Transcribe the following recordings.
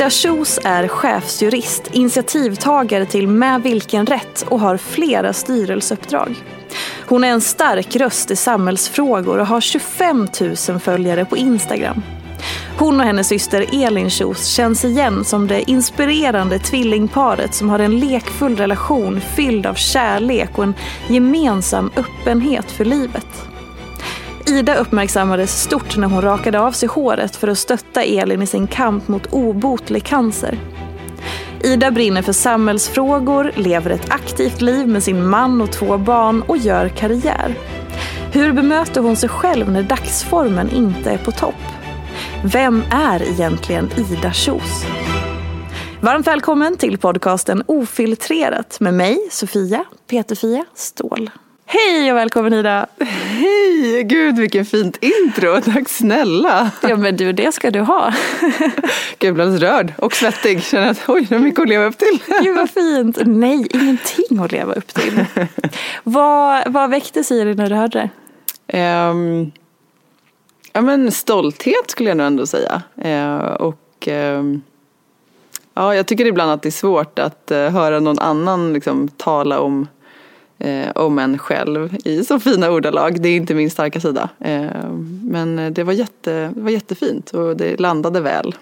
Ida Kjos är chefsjurist, initiativtagare till Med vilken rätt och har flera styrelseuppdrag. Hon är en stark röst i samhällsfrågor och har 25 000 följare på Instagram. Hon och hennes syster Elin Kjos känns igen som det inspirerande tvillingparet som har en lekfull relation fylld av kärlek och en gemensam öppenhet för livet. Ida uppmärksammades stort när hon rakade av sig håret för att stötta Elin i sin kamp mot obotlig cancer. Ida brinner för samhällsfrågor, lever ett aktivt liv med sin man och två barn och gör karriär. Hur bemöter hon sig själv när dagsformen inte är på topp? Vem är egentligen Ida Kjos? Varmt välkommen till podcasten Ofiltrerat med mig, Sofia Peterfia Ståhl. Hej och välkommen Ida! Hej! Gud vilken fint intro, tack snälla! Ja men du, det ska du ha. Gud, jag rörd och svettig, känner att oj, det är mycket att leva upp till. Gud vad fint! Nej, ingenting att leva upp till. vad, vad väcktes i dig när du hörde det? Um, ja men stolthet skulle jag nog ändå säga. Uh, och um, ja, jag tycker ibland att det är svårt att uh, höra någon annan liksom, tala om eh, om en själv i så fina ordalag. Det är inte min starka sida. Eh, men det var, jätte, det var jättefint och det landade väl.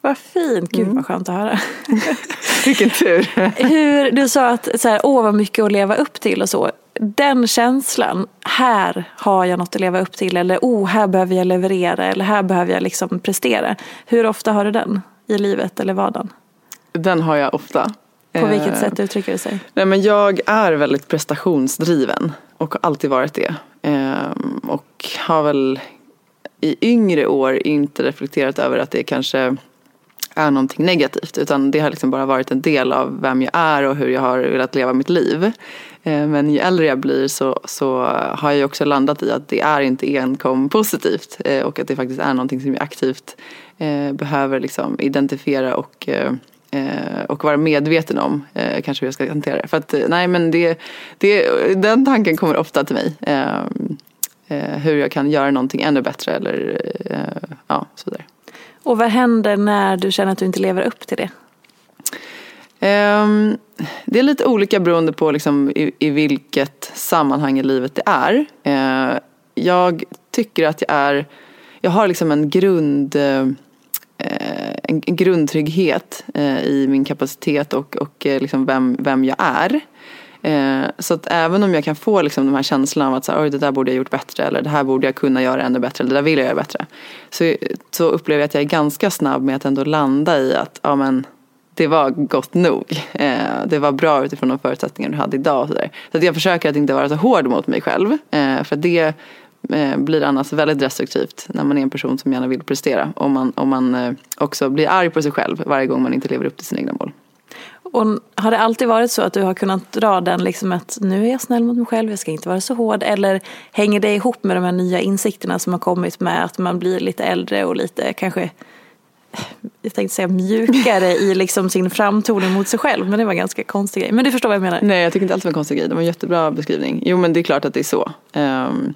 Vad fint, gud mm. vad skönt att höra. Vilken tur. Hur, du sa att så här, åh vad mycket att leva upp till och så. Den känslan, här har jag något att leva upp till eller oh här behöver jag leverera eller här behöver jag liksom prestera. Hur ofta har du den i livet eller vardagen? Den har jag ofta. På vilket eh, sätt uttrycker det sig? Nej, men jag är väldigt prestationsdriven och har alltid varit det. Eh, och har väl i yngre år inte reflekterat över att det kanske är någonting negativt utan det har liksom bara varit en del av vem jag är och hur jag har velat leva mitt liv. Eh, men ju äldre jag blir så, så har jag också landat i att det är inte enkom positivt och att det faktiskt är någonting som jag aktivt behöver liksom identifiera och Eh, och vara medveten om eh, kanske hur jag ska hantera det. För att eh, nej men det, det, den tanken kommer ofta till mig. hur jag kan göra någonting ännu bättre eller ja, så vidare. Och vad händer när du känner att du inte lever upp till det? Um, det är lite olika beroende på liksom i, i vilket sammanhang i livet det är. Jag tycker att jag är, jag har liksom en grund Eh, en, grundtrygghet eh, i min kapacitet och, och eh, liksom vem, vem jag är. Eh, så att även om jag kan få liksom de här känslorna av att så här, det där borde jag gjort bättre eller det här borde jag kunna göra ännu bättre eller det där vill jag göra bättre. Så, så upplever jag att jag är ganska snabb med att ändå landa i att ja, men, det var gott nog. Eh, det var bra utifrån de förutsättningar du hade idag. Och så där. så att jag försöker att inte vara så hård mot mig själv. Eh, för det blir annars väldigt destruktivt när man är en person som gärna vill prestera. Om man, om man eh, också blir arg på sig själv varje gång man inte lever upp till sina egna mål. Och har det alltid varit så att du har kunnat dra den liksom att nu är jag snäll mot mig själv, jag ska inte vara så hård. Eller hänger det ihop med de här nya insikterna som har kommit med att man blir lite äldre och lite kanske jag tänkte säga mjukare i liksom sin framtoning mot sig själv. Men det var en ganska konstig grej. Men du förstår vad jag menar? Nej, jag tycker inte alls det var en konstig grej. Det var en jättebra beskrivning. Jo, men det är klart att det är så. Um,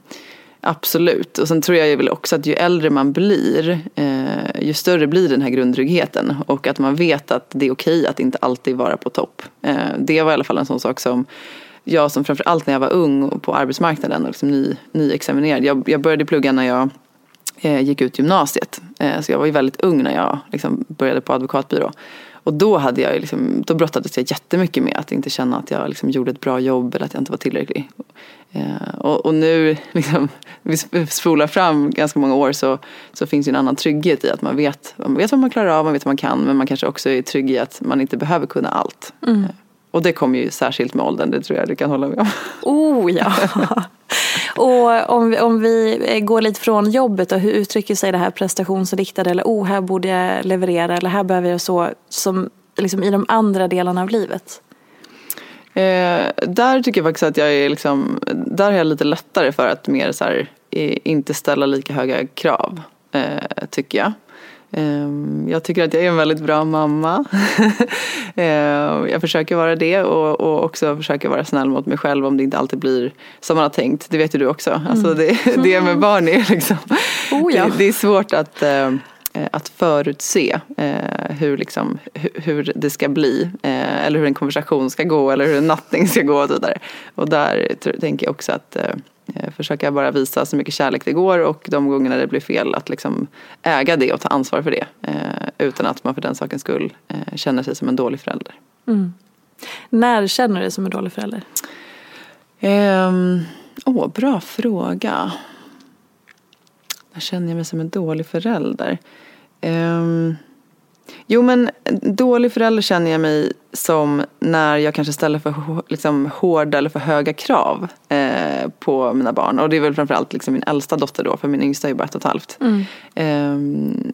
absolut. Och sen tror jag väl också att ju äldre man blir, eh, ju större blir den här grundtryggheten. Och att man vet att det är okej att inte alltid vara på topp. Eh, det var i alla fall en sån sak som jag som framförallt när jag var ung och på arbetsmarknaden och liksom ny, nyexaminerad. Jag, jag började plugga när jag eh, gick ut gymnasiet. Eh, så jag var ju väldigt ung när jag liksom, började på advokatbyrå. Och då, hade jag liksom, då brottades jag jättemycket med att inte känna att jag liksom gjorde ett bra jobb eller att jag inte var tillräcklig. Eh, och, och, nu, liksom, vi spolar fram ganska många år så, så finns ju en annan trygghet i att man vet, man vet vad man klarar av, man vet vad man kan men man kanske också är trygg i att man inte behöver kunna allt. Mm. Och det kommer ju särskilt med åldern, det tror jag du kan hålla med om. Oh ja! Och om vi, om vi går lite från jobbet och hur uttrycker sig det här prestationsriktade eller oh här borde jag leverera eller här behöver jag så som liksom i de andra delarna av livet? Eh, där tycker jag faktiskt att jag är liksom, där har jag lite lättare för att mer så här, inte ställa lika höga krav, eh, tycker jag. Ehm, jag tycker att jag är en väldigt bra mamma. Ehm, jag försöker vara det och, och också försöker vara snäll mot mig själv om det inte alltid blir som man har tänkt. Det vet ju du också. Mm. Alltså det, det med barn är liksom, oh ja. det, det, är svårt att, eh, att förutse eh, hur, liksom, hur det ska bli. Eh, eller hur en konversation ska gå eller hur en nattning ska gå och så vidare. Och där tänker jag också att Eh, försöka bara visa så mycket kärlek det går och de gångerna det blir fel att liksom äga det och ta ansvar för det. Eh, utan att man för den sakens skull eh, känner sig som en dålig förälder. Mm. När känner du dig som en dålig förälder? Um, oh, bra fråga. När känner jag mig som en dålig förälder? Um, Jo men dålig förälder känner jag mig som när jag kanske ställer för liksom, hårda eller för höga krav eh, på mina barn. Och det är väl framförallt liksom min äldsta dotter då, för min yngsta är ju bara ett och ett halvt. Mm. Eh,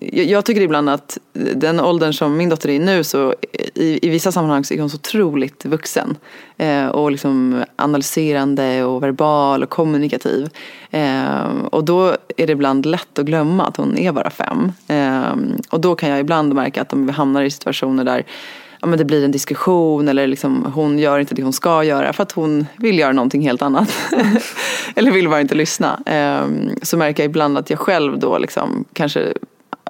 jag tycker ibland att den åldern som min dotter är i nu så i, i vissa sammanhang så är hon så otroligt vuxen. Eh, och liksom analyserande och verbal och kommunikativ. Eh, och då är det ibland lätt att glömma att hon är bara fem. Eh, och då kan jag ibland märka att om vi hamnar i situationer där ja, men det blir en diskussion eller liksom, hon gör inte det hon ska göra för att hon vill göra någonting helt annat. eller vill bara inte lyssna. Eh, så märker jag ibland att jag själv då liksom kanske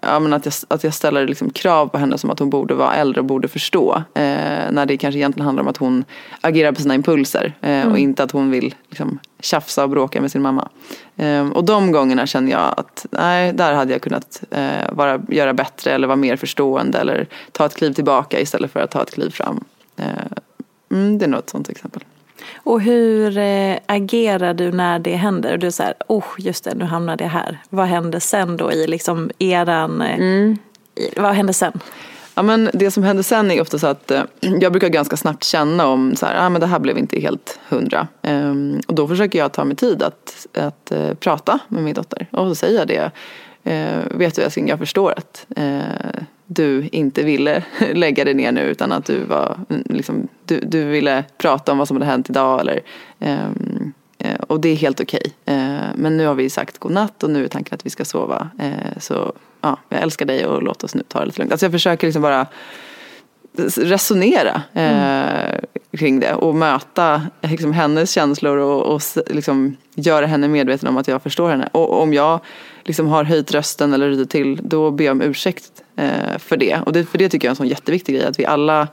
ja, men att, jag, att jag ställer liksom krav på henne som att hon borde vara äldre och borde förstå. Eh, när det kanske egentligen handlar om att hon agerar på sina impulser eh, mm. och inte att hon vill liksom, tjafsa och bråka med sin mamma. Eh, och de gångerna känner jag att nej, där hade jag kunnat eh, vara, göra bättre eller vara mer förstående eller ta ett kliv tillbaka istället för att ta ett kliv fram. Eh, mm, det är nog ett sånt exempel. Och hur eh, agerar du när det händer? Du här, oh just det, nu hamnade jag här. Vad händer sen då i liksom eran, eh, mm. i, vad händer sen? Ja, men det som händer sen är ofta så att eh, jag brukar ganska snabbt känna om så här, ah, men det här blev inte helt hundra. Um, och då försöker jag ta mig tid att, att uh, prata med min dotter och så säger jag det. Uh, vet du älskling, jag förstår att uh, du inte ville lägga dig ner nu utan att du var liksom, du, du ville prata om vad som hade hänt idag eller um, och det är helt okej. Okay. Uh, men nu har vi sagt godnatt och nu är tanken att vi ska sova. Uh, så ja, jag älskar dig och låt oss nu ta det lite lugnt. Alltså jag försöker liksom bara resonera mm. kring det och möta liksom, hennes känslor och, och liksom, göra henne medveten om att jag förstår henne. Och om jag liksom, har höjt rösten eller ridit till då ber jag om ursäkt eh, för det. Och det, för det tycker jag är en sån jätteviktig grej. Att vi alla,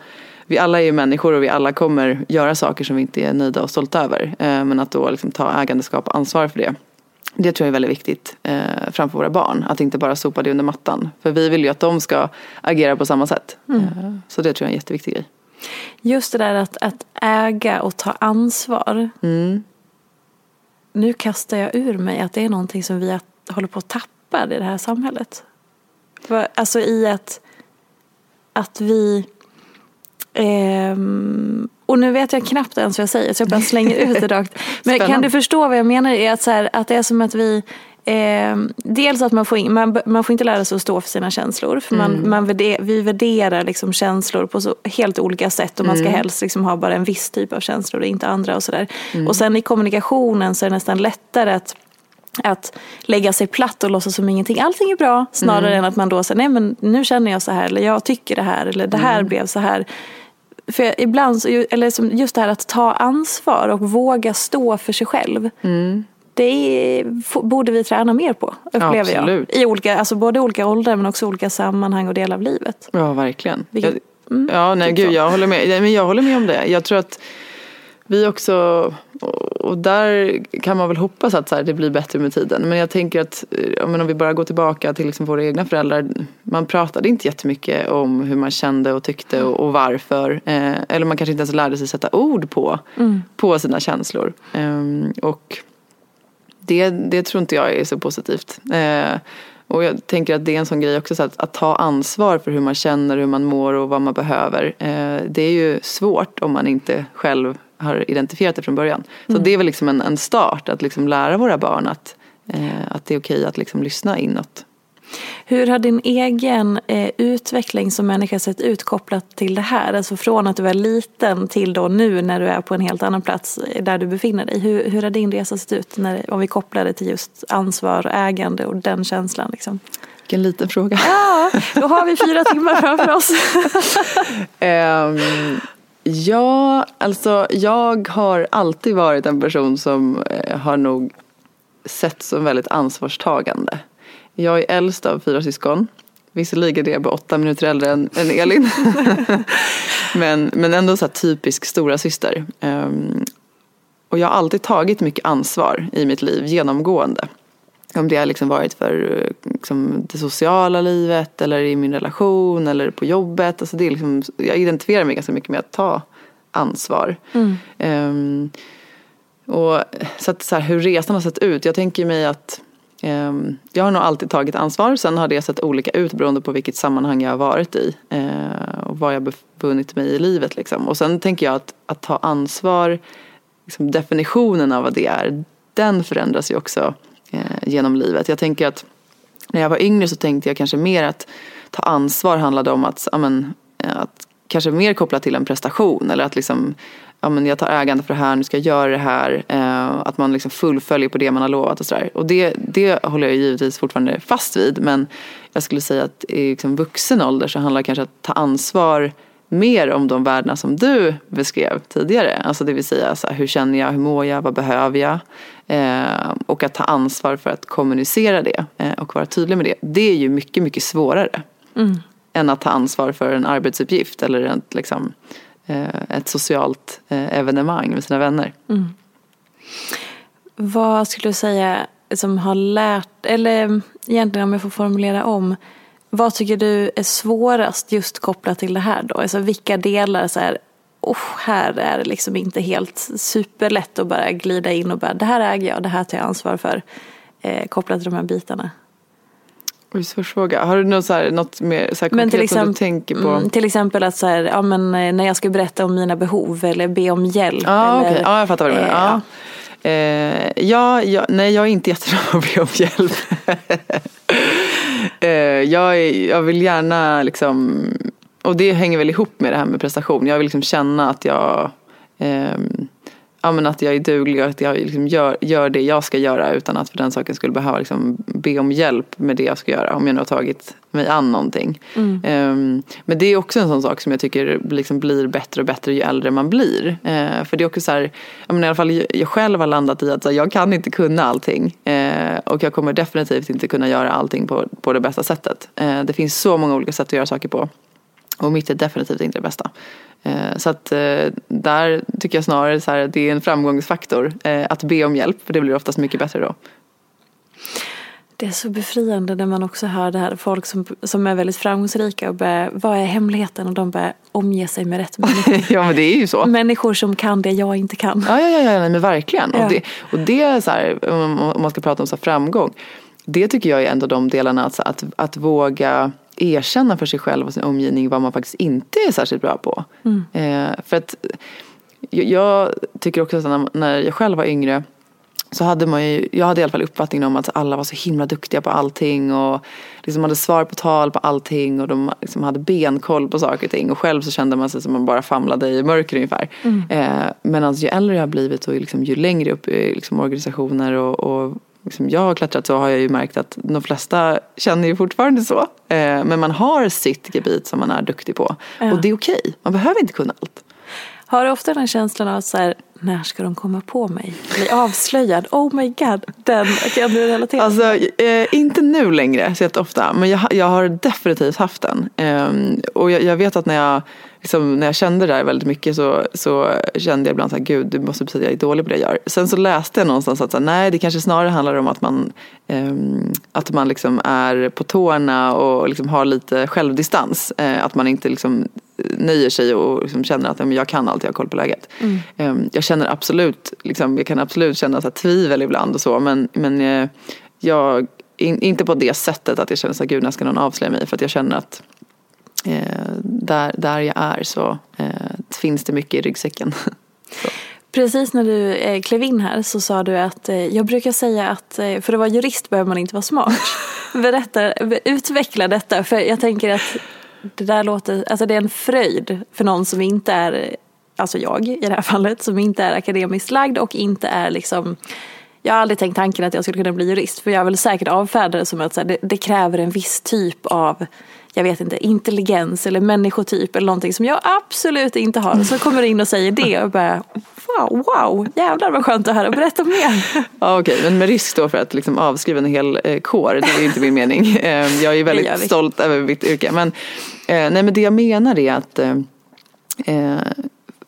vi alla är människor och vi alla kommer göra saker som vi inte är nöjda och stolta över. Eh, men att då liksom ta ägandeskap och ansvar för det. Det tror jag är väldigt viktigt eh, framför våra barn. Att inte bara sopa det under mattan. För vi vill ju att de ska agera på samma sätt. Mm. Eh, så det tror jag är en jätteviktig grej. Just det där att, att äga och ta ansvar. Mm. Nu kastar jag ur mig att det är någonting som vi håller på att tappa i det här samhället. Alltså i att, att vi... Ehm, och nu vet jag knappt ens vad jag säger så jag bara slänger ut det rakt. Men kan du förstå vad jag menar? Är att, så här, att det är som att vi Eh, dels att man får, in, man, man får inte lära sig att stå för sina känslor. För man, man värder, vi värderar liksom känslor på så helt olika sätt. Och man ska helst liksom ha bara en viss typ av känslor och inte andra. Och, sådär. och sen i kommunikationen så är det nästan lättare att att lägga sig platt och låtsas som ingenting. Allting är bra. Snarare än att man då säger nej men nu känner jag så här. Eller jag tycker det här. Eller det här blev så här. För jag- ibland, eller just det här att ta ansvar och våga stå för sig själv. Det är, borde vi träna mer på, upplever Absolut. jag. I olika, alltså både olika åldrar men också olika sammanhang och delar av livet. Ja, verkligen. Vilket- Jag, mm, ja, nej typ gud, jag håller med. Men jag håller med om det. Jag tror att vi också, och där kan man väl hoppas att så här, det blir bättre med tiden. Men jag tänker att eh, om vi bara går tillbaka till liksom våra egna föräldrar. Man pratade inte jättemycket om hur man kände och tyckte och, och varför. Eh, eller man kanske inte ens lärde sig sätta ord på, på sina känslor. Ehm, och det, det tror inte jag är så positivt. Eh, och jag tänker att det är en sån grej också, så att, att ta ansvar för hur man känner, hur man mår och vad man behöver. Eh, det är ju svårt om man inte själv har identifierat det från början. Så det är väl liksom en, en start, att liksom lära våra barn att, eh, att det är okej att liksom lyssna inåt. Hur har din egen eh, utveckling som människa sett ut kopplat till det här? Alltså från att du var liten till då nu när du är på en helt annan plats där du befinner dig. Hur, hur har din resa sett ut när, om vi kopplar det till just ansvar och ägande och den känslan? Liksom? Vilken liten fråga. Ja, då har vi fyra timmar framför oss. Ehm, ja, alltså jag har alltid varit en person som eh, har nog sett som väldigt ansvarstagande. Jag är äldst av fyra syskon. Visserligen är jag bara åtta minuter äldre än, än Elin. men, men ändå så här typisk stora syster. Um, och jag har alltid tagit mycket ansvar i mitt liv genomgående. Om det har liksom varit för eh, liksom, det sociala livet eller i min relation eller på jobbet. Alltså det är liksom, jag identifierar mig ganska mycket med att ta ansvar. Ehm, och så att så här, hur resan har sett ut. Jag tänker mig att ehm, jag har nog alltid tagit ansvar. Sen har det sett olika ut beroende på vilket sammanhang jag har varit i. eh, och var jag befunnit mig i livet. Liksom. Och sen tänker jag att, att ta ansvar, liksom definitionen av vad det är, den förändras ju också Eh, genom livet. Jag tänker att när jag var yngre så tänkte jag kanske mer att ta ansvar handlade om att, amen, eh, att kanske mer kopplat till en prestation eller att liksom, ja, men jag tar ägande för det här, nu ska jag göra det här. Eh, att man liksom fullföljer på det man har lovat och sådär. Och det, det håller jag givetvis fortfarande fast vid men jag skulle säga att i liksom vuxen ålder så handlar det kanske om att ta ansvar mer om de värdena som du beskrev tidigare. Alltså det vill säga så här, hur känner jag, hur mår jag, vad behöver jag? Eh, och att ta ansvar för att kommunicera det eh, och vara tydlig med det. Det är ju mycket, mycket svårare än att ta ansvar för en arbetsuppgift eller ett, liksom, eh, ett socialt eh, evenemang med sina vänner. Vad skulle du säga som har lärt, eller egentligen om jag får formulera om. Vad tycker du är svårast just kopplat till det här då? Alltså vilka delar så här, oh, här är det liksom inte helt superlätt att bara glida in och bara det här äger jag, det här tar jag ansvar för. Eh, kopplat till de här bitarna. Oj, svår fråga. Har du något, så här, något mer så här Men till konkret som du exempel, tänker på? mm, till exempel att så här, ja, men, eh, när jag ska berätta om mina behov eller be om hjälp. Ja, eller, okej. Ja, jag fattar vad du menar. eh, Ja. Eh, ja, ja, nej, jag är inte jättebra på att be om hjälp. eh, jag, är, jag vill gärna liksom, och det hänger väl ihop med det här med prestation. Jag vill liksom känna att jag, ehm, ja, men att jag är duglig och att jag liksom gör, gör det jag ska göra utan att för den saken skulle behöva liksom be om hjälp med det jag ska göra om jag nu har tagit mig an någonting. Ehm, men det är också en sån sak som jag tycker liksom blir bättre och bättre ju äldre man blir. Eh, för det är också så här, jag, menar, i alla fall jag själv har landat i att här, jag kan inte kunna allting. Eh, och jag kommer definitivt inte kunna göra allting på, på det bästa sättet. Eh, det finns så många olika sätt att göra saker på. Och mitt är definitivt inte det bästa. Eh, Så att eh, där tycker jag snarare så här, det är en framgångsfaktor eh, att be om hjälp. För det blir oftast mycket bättre då. Det är så befriande när man också hör det här. Folk som, som är väldigt framgångsrika och börjar, vad är hemligheten? Och de börjar omge sig med rätt människor. ja men det är ju så. Människor som kan det jag inte kan. Ja, ja, ja, ja men verkligen. Ja. Och, det, och det är så här, om om man ska prata om så här framgång. Det tycker jag är en av de delarna, alltså att, att våga erkänna för sig själv och sin omgivning vad man faktiskt inte är särskilt bra på. Eh, för att jag, tycker också att när, jag själv var yngre så hade man ju, jag hade i alla fall uppfattningen om att alla var så himla duktiga på allting och liksom hade svar på tal på allting och de liksom hade benkoll på saker och ting och själv så kände man sig som man bara famlade i mörker ungefär. Eh, men alltså, ju äldre jag har blivit och liksom, ju längre upp i liksom, organisationer och, och liksom, jag har klättrat så har jag ju märkt att de flesta känner ju fortfarande så. Eh, men man har sitt gebit som man är duktig på och det är okej, man behöver inte kunna allt. Har du ofta den känslan av så här, när ska de komma på mig? Bli avslöjad? Oh my god, den kan du relatera Alltså, eh, inte nu längre så ofta, men jag, jag har definitivt haft den. Ehm, och jag, jag vet att när jag, liksom, när jag kände det där väldigt mycket så, så kände jag ibland så här, gud, det måste betyda att jag är dålig på det jag gör. Sen så läste jag någonstans att så här, nej, det kanske snarare handlar om att man, ehm, att man liksom är på tårna och liksom har lite självdistans. Eh, att man inte liksom nöjer sig och liksom känner att jag kan allt, jag har koll på läget. Ehm, jag känner absolut, liksom, jag kan absolut känna så här, tvivel ibland och så men, men eh, jag, in, inte på det sättet att jag känner så här, gud när ska någon avslöja mig för att jag känner att eh, där, där jag är så eh, finns det mycket i ryggsäcken. Precis när du eh, klev in här så sa du att eh, jag brukar säga att eh, för att vara jurist behöver man inte vara smart. Berätta, utveckla detta för jag tänker att det där låter, alltså det är en fröjd för någon som inte är, alltså jag i det här fallet, som inte är akademiskt lagd och inte är liksom jag har aldrig tänkt tanken att jag skulle kunna bli jurist för jag vill säkert avfärda det som att här, det, det kräver en viss typ av jag vet inte, intelligens eller människotyp eller någonting som jag absolut inte har. Så kommer du in och säger det och bara wow, wow, jävlar vad skönt att höra, berätta mer. Ja, Okej, men med risk då för att liksom avskriva en hel eh, kår, det är ju inte min mening. Eh, jag är väldigt stolt över mitt yrke. Men, eh, nej, men det jag menar är att eh,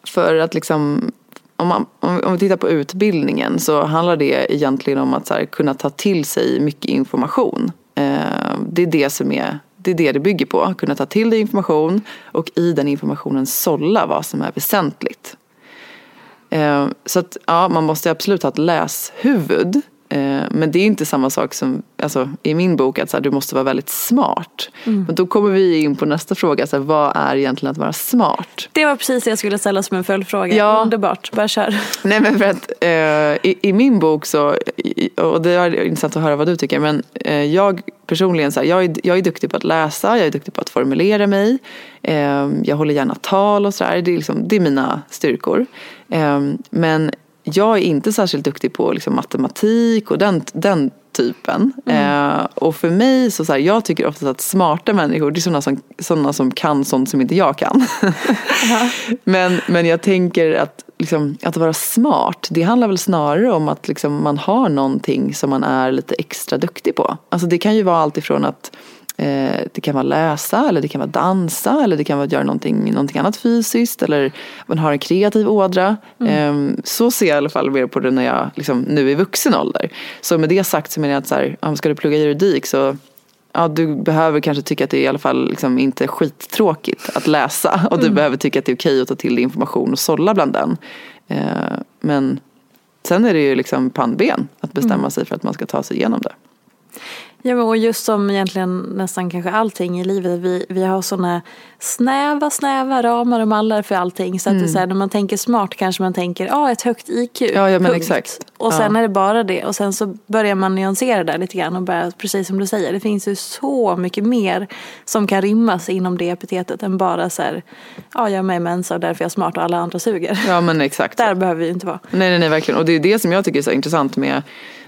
för att liksom om, man, om, om vi tittar på utbildningen så handlar det egentligen om att så här, kunna ta till sig mycket information. Eh, det är det som är det är det det bygger på, kunna ta till dig information och i den informationen sålla vad som är väsentligt. Eh, Så att ja, man måste absolut ha ett läshuvud. Eh, Men det är inte samma sak som alltså, i min bok att så här, du måste vara väldigt smart. Men då kommer vi in på nästa fråga, så här, vad är egentligen att vara smart? Det var precis det jag skulle ställa som en följdfråga. Ja. Underbart, bara kör. Nej men för att eh, i, i min bok så, och det är intressant att höra vad du tycker, men eh, jag personligen så här, jag, är, jag är duktig på att läsa, jag är duktig på att formulera mig, eh, jag håller gärna tal och sådär, det, är liksom, det är mina styrkor. Eh, men jag är inte särskilt duktig på liksom, matematik och den, den typen. Eh, och för mig så, så här, jag tycker oftast att smarta människor det är sådana som, sådana som kan sånt som inte jag kan. men, men jag tänker att, liksom, att vara smart det handlar väl snarare om att liksom, man har någonting som man är lite extra duktig på. Alltså det kan ju vara allt ifrån att det kan vara läsa eller det kan vara dansa eller det kan vara att göra någonting, någonting annat fysiskt eller man har en kreativ ådra. Eh, så ser jag i alla fall mer på det när jag liksom, nu är vuxen ålder. Så med det sagt så menar jag att så här, ska du plugga juridik så ja, du behöver kanske tycka att det är i alla fall liksom inte skittråkigt att läsa och du behöver tycka att det är okej att ta till dig information och sålla bland den. Eh, men sen är det ju liksom pannben att bestämma sig för att man ska ta sig igenom det. Ja, men och just som egentligen nästan kanske allting i livet. Vi, vi har sådana snäva, snäva ramar och mallar för allting. Så att det är så här, när man tänker smart kanske man tänker, ja ett högt IQ. Mm. Ja, ja, men exakt. Och sen Ja. är det bara det. Och sen så börjar man nyansera där lite grann och börjar, precis som du säger, det finns ju så mycket mer som kan rymmas inom det epitetet än bara så här, ja jag är med i Mensa och därför är jag smart och alla andra suger. Ja men exakt. Där behöver vi ju inte vara. Nej, nej, nej, verkligen. Och det är det som jag tycker är så intressant med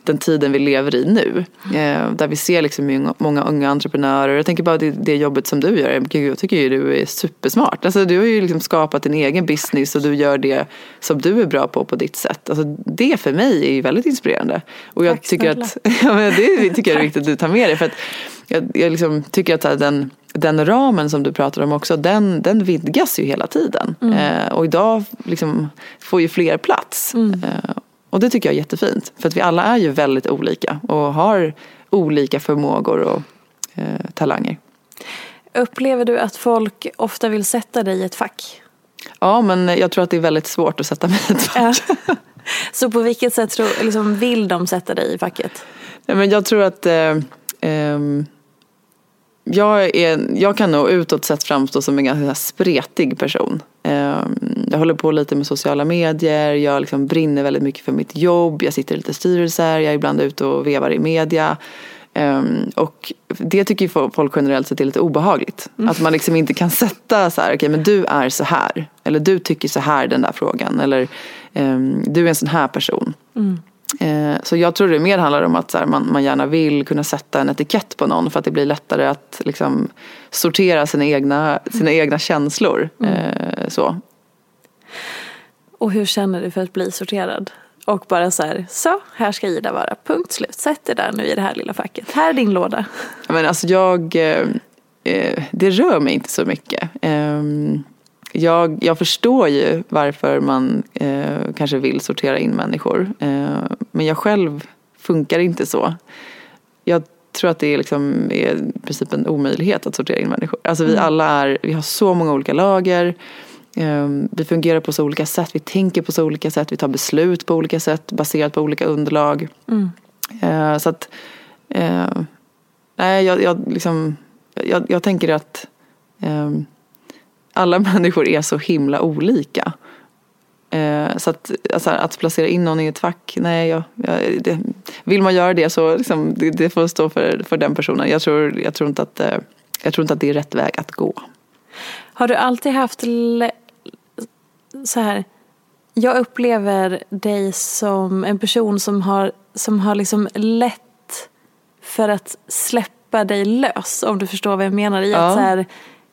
den tiden vi lever i nu. Eh, där vi ser liksom många, unga entreprenörer. Jag tänker bara det, det jobbet som du gör. Gud, Jag tycker ju du är supersmart. Alltså, du har ju liksom skapat din egen business och du gör det som du är bra på på ditt sätt. Alltså, det för mig är ju väldigt inspirerande. Och jag Tack tycker snälla. att ja, men det tycker jag är viktigt att du tar med dig. För att jag, jag liksom tycker att den, den ramen som du pratar om också, den, den vidgas ju hela tiden. Eh, och idag liksom får ju fler plats. Eh, och det tycker jag är jättefint. För att vi alla är ju väldigt olika och har olika förmågor och eh, talanger. Upplever du att folk ofta vill sätta dig i ett fack? Ja, men jag tror att det är väldigt svårt att sätta mig i ett fack. Ja. Så på vilket sätt tror, liksom, vill de sätta dig i facket? Ja, men jag tror att eh, eh, jag, är, jag kan nog utåt sett framstå som en ganska spretig person. Ehm, jag håller på lite med sociala medier, jag liksom brinner väldigt mycket för mitt jobb, jag sitter i lite styrelser, jag är ibland ute och vevar i media. Um, och det tycker folk generellt sett är lite obehagligt. Mm. Att man liksom inte kan sätta så här, okay, men du är så här. Eller du tycker så här den där frågan. Eller um, du är en sån här person. Mm. Uh, så jag tror det mer handlar om att här, man, man gärna vill kunna sätta en etikett på någon för att det blir lättare att liksom, sortera sina egna, sina mm. egna känslor. Mm. Uh, så. Och hur känner du för att bli sorterad? Och bara så här, så här ska Ida vara, punkt slut. Sätt dig där nu i det här lilla facket. Här är din låda. Men alltså jag, eh, eh, det rör mig inte så mycket. Eh, jag, jag förstår ju varför man eh, kanske vill sortera in människor. Eh, men jag själv funkar inte så. Jag tror att det är, liksom, är i princip en omöjlighet att sortera in människor. Alltså vi mm. alla är, vi har så många olika lager. Ehm, vi fungerar på så olika sätt, vi tänker på så olika sätt, vi tar beslut på olika sätt baserat på olika underlag. Mm. Ehm, så att, ehm, nej jag, jag, liksom, jag, jag tänker att alla människor är så himla olika. Så att, alltså, att placera in någon i ett fack, nej, jag, jag, det, vill man göra det så liksom, det, det, får stå för, för den personen. Jag tror, jag, tror inte att, eh, jag tror inte att det är rätt väg att gå. Har du alltid haft så här, jag upplever dig som en person som har, som har liksom lätt för att släppa dig lös. Om du förstår vad jag menar. I ja. att så här,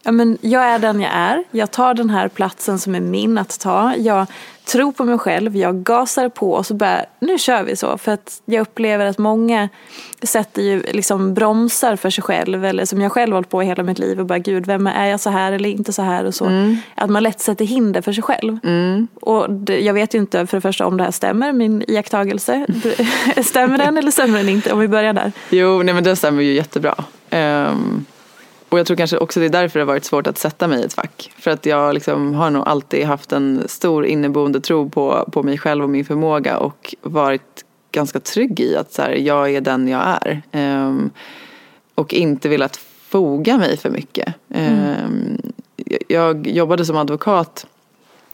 ja, men jag är den jag är. Jag tar den här platsen som är min att ta. Jag tror på mig själv, jag gasar på och så bara, nu kör vi så. För att jag upplever att många sätter ju liksom bromsar för sig själv. Eller som jag själv hållit på hela mitt liv och bara, gud, vem är jag så här eller inte så här och så. Mm. Att man lätt sätter hinder för sig själv. Mm. Och det, jag vet ju inte för det första om det här stämmer, min iakttagelse. stämmer den eller stämmer den inte? Om vi börjar där. Jo, nej men den stämmer ju jättebra. Um... Och jag tror kanske också det är därför det har varit svårt att sätta mig i ett fack. För att jag liksom har nog alltid haft en stor inneboende tro på, på mig själv och min förmåga och varit ganska trygg i att så här, jag är den jag är. Um, och inte velat foga mig för mycket. Mm. Um, jag jobbade som advokat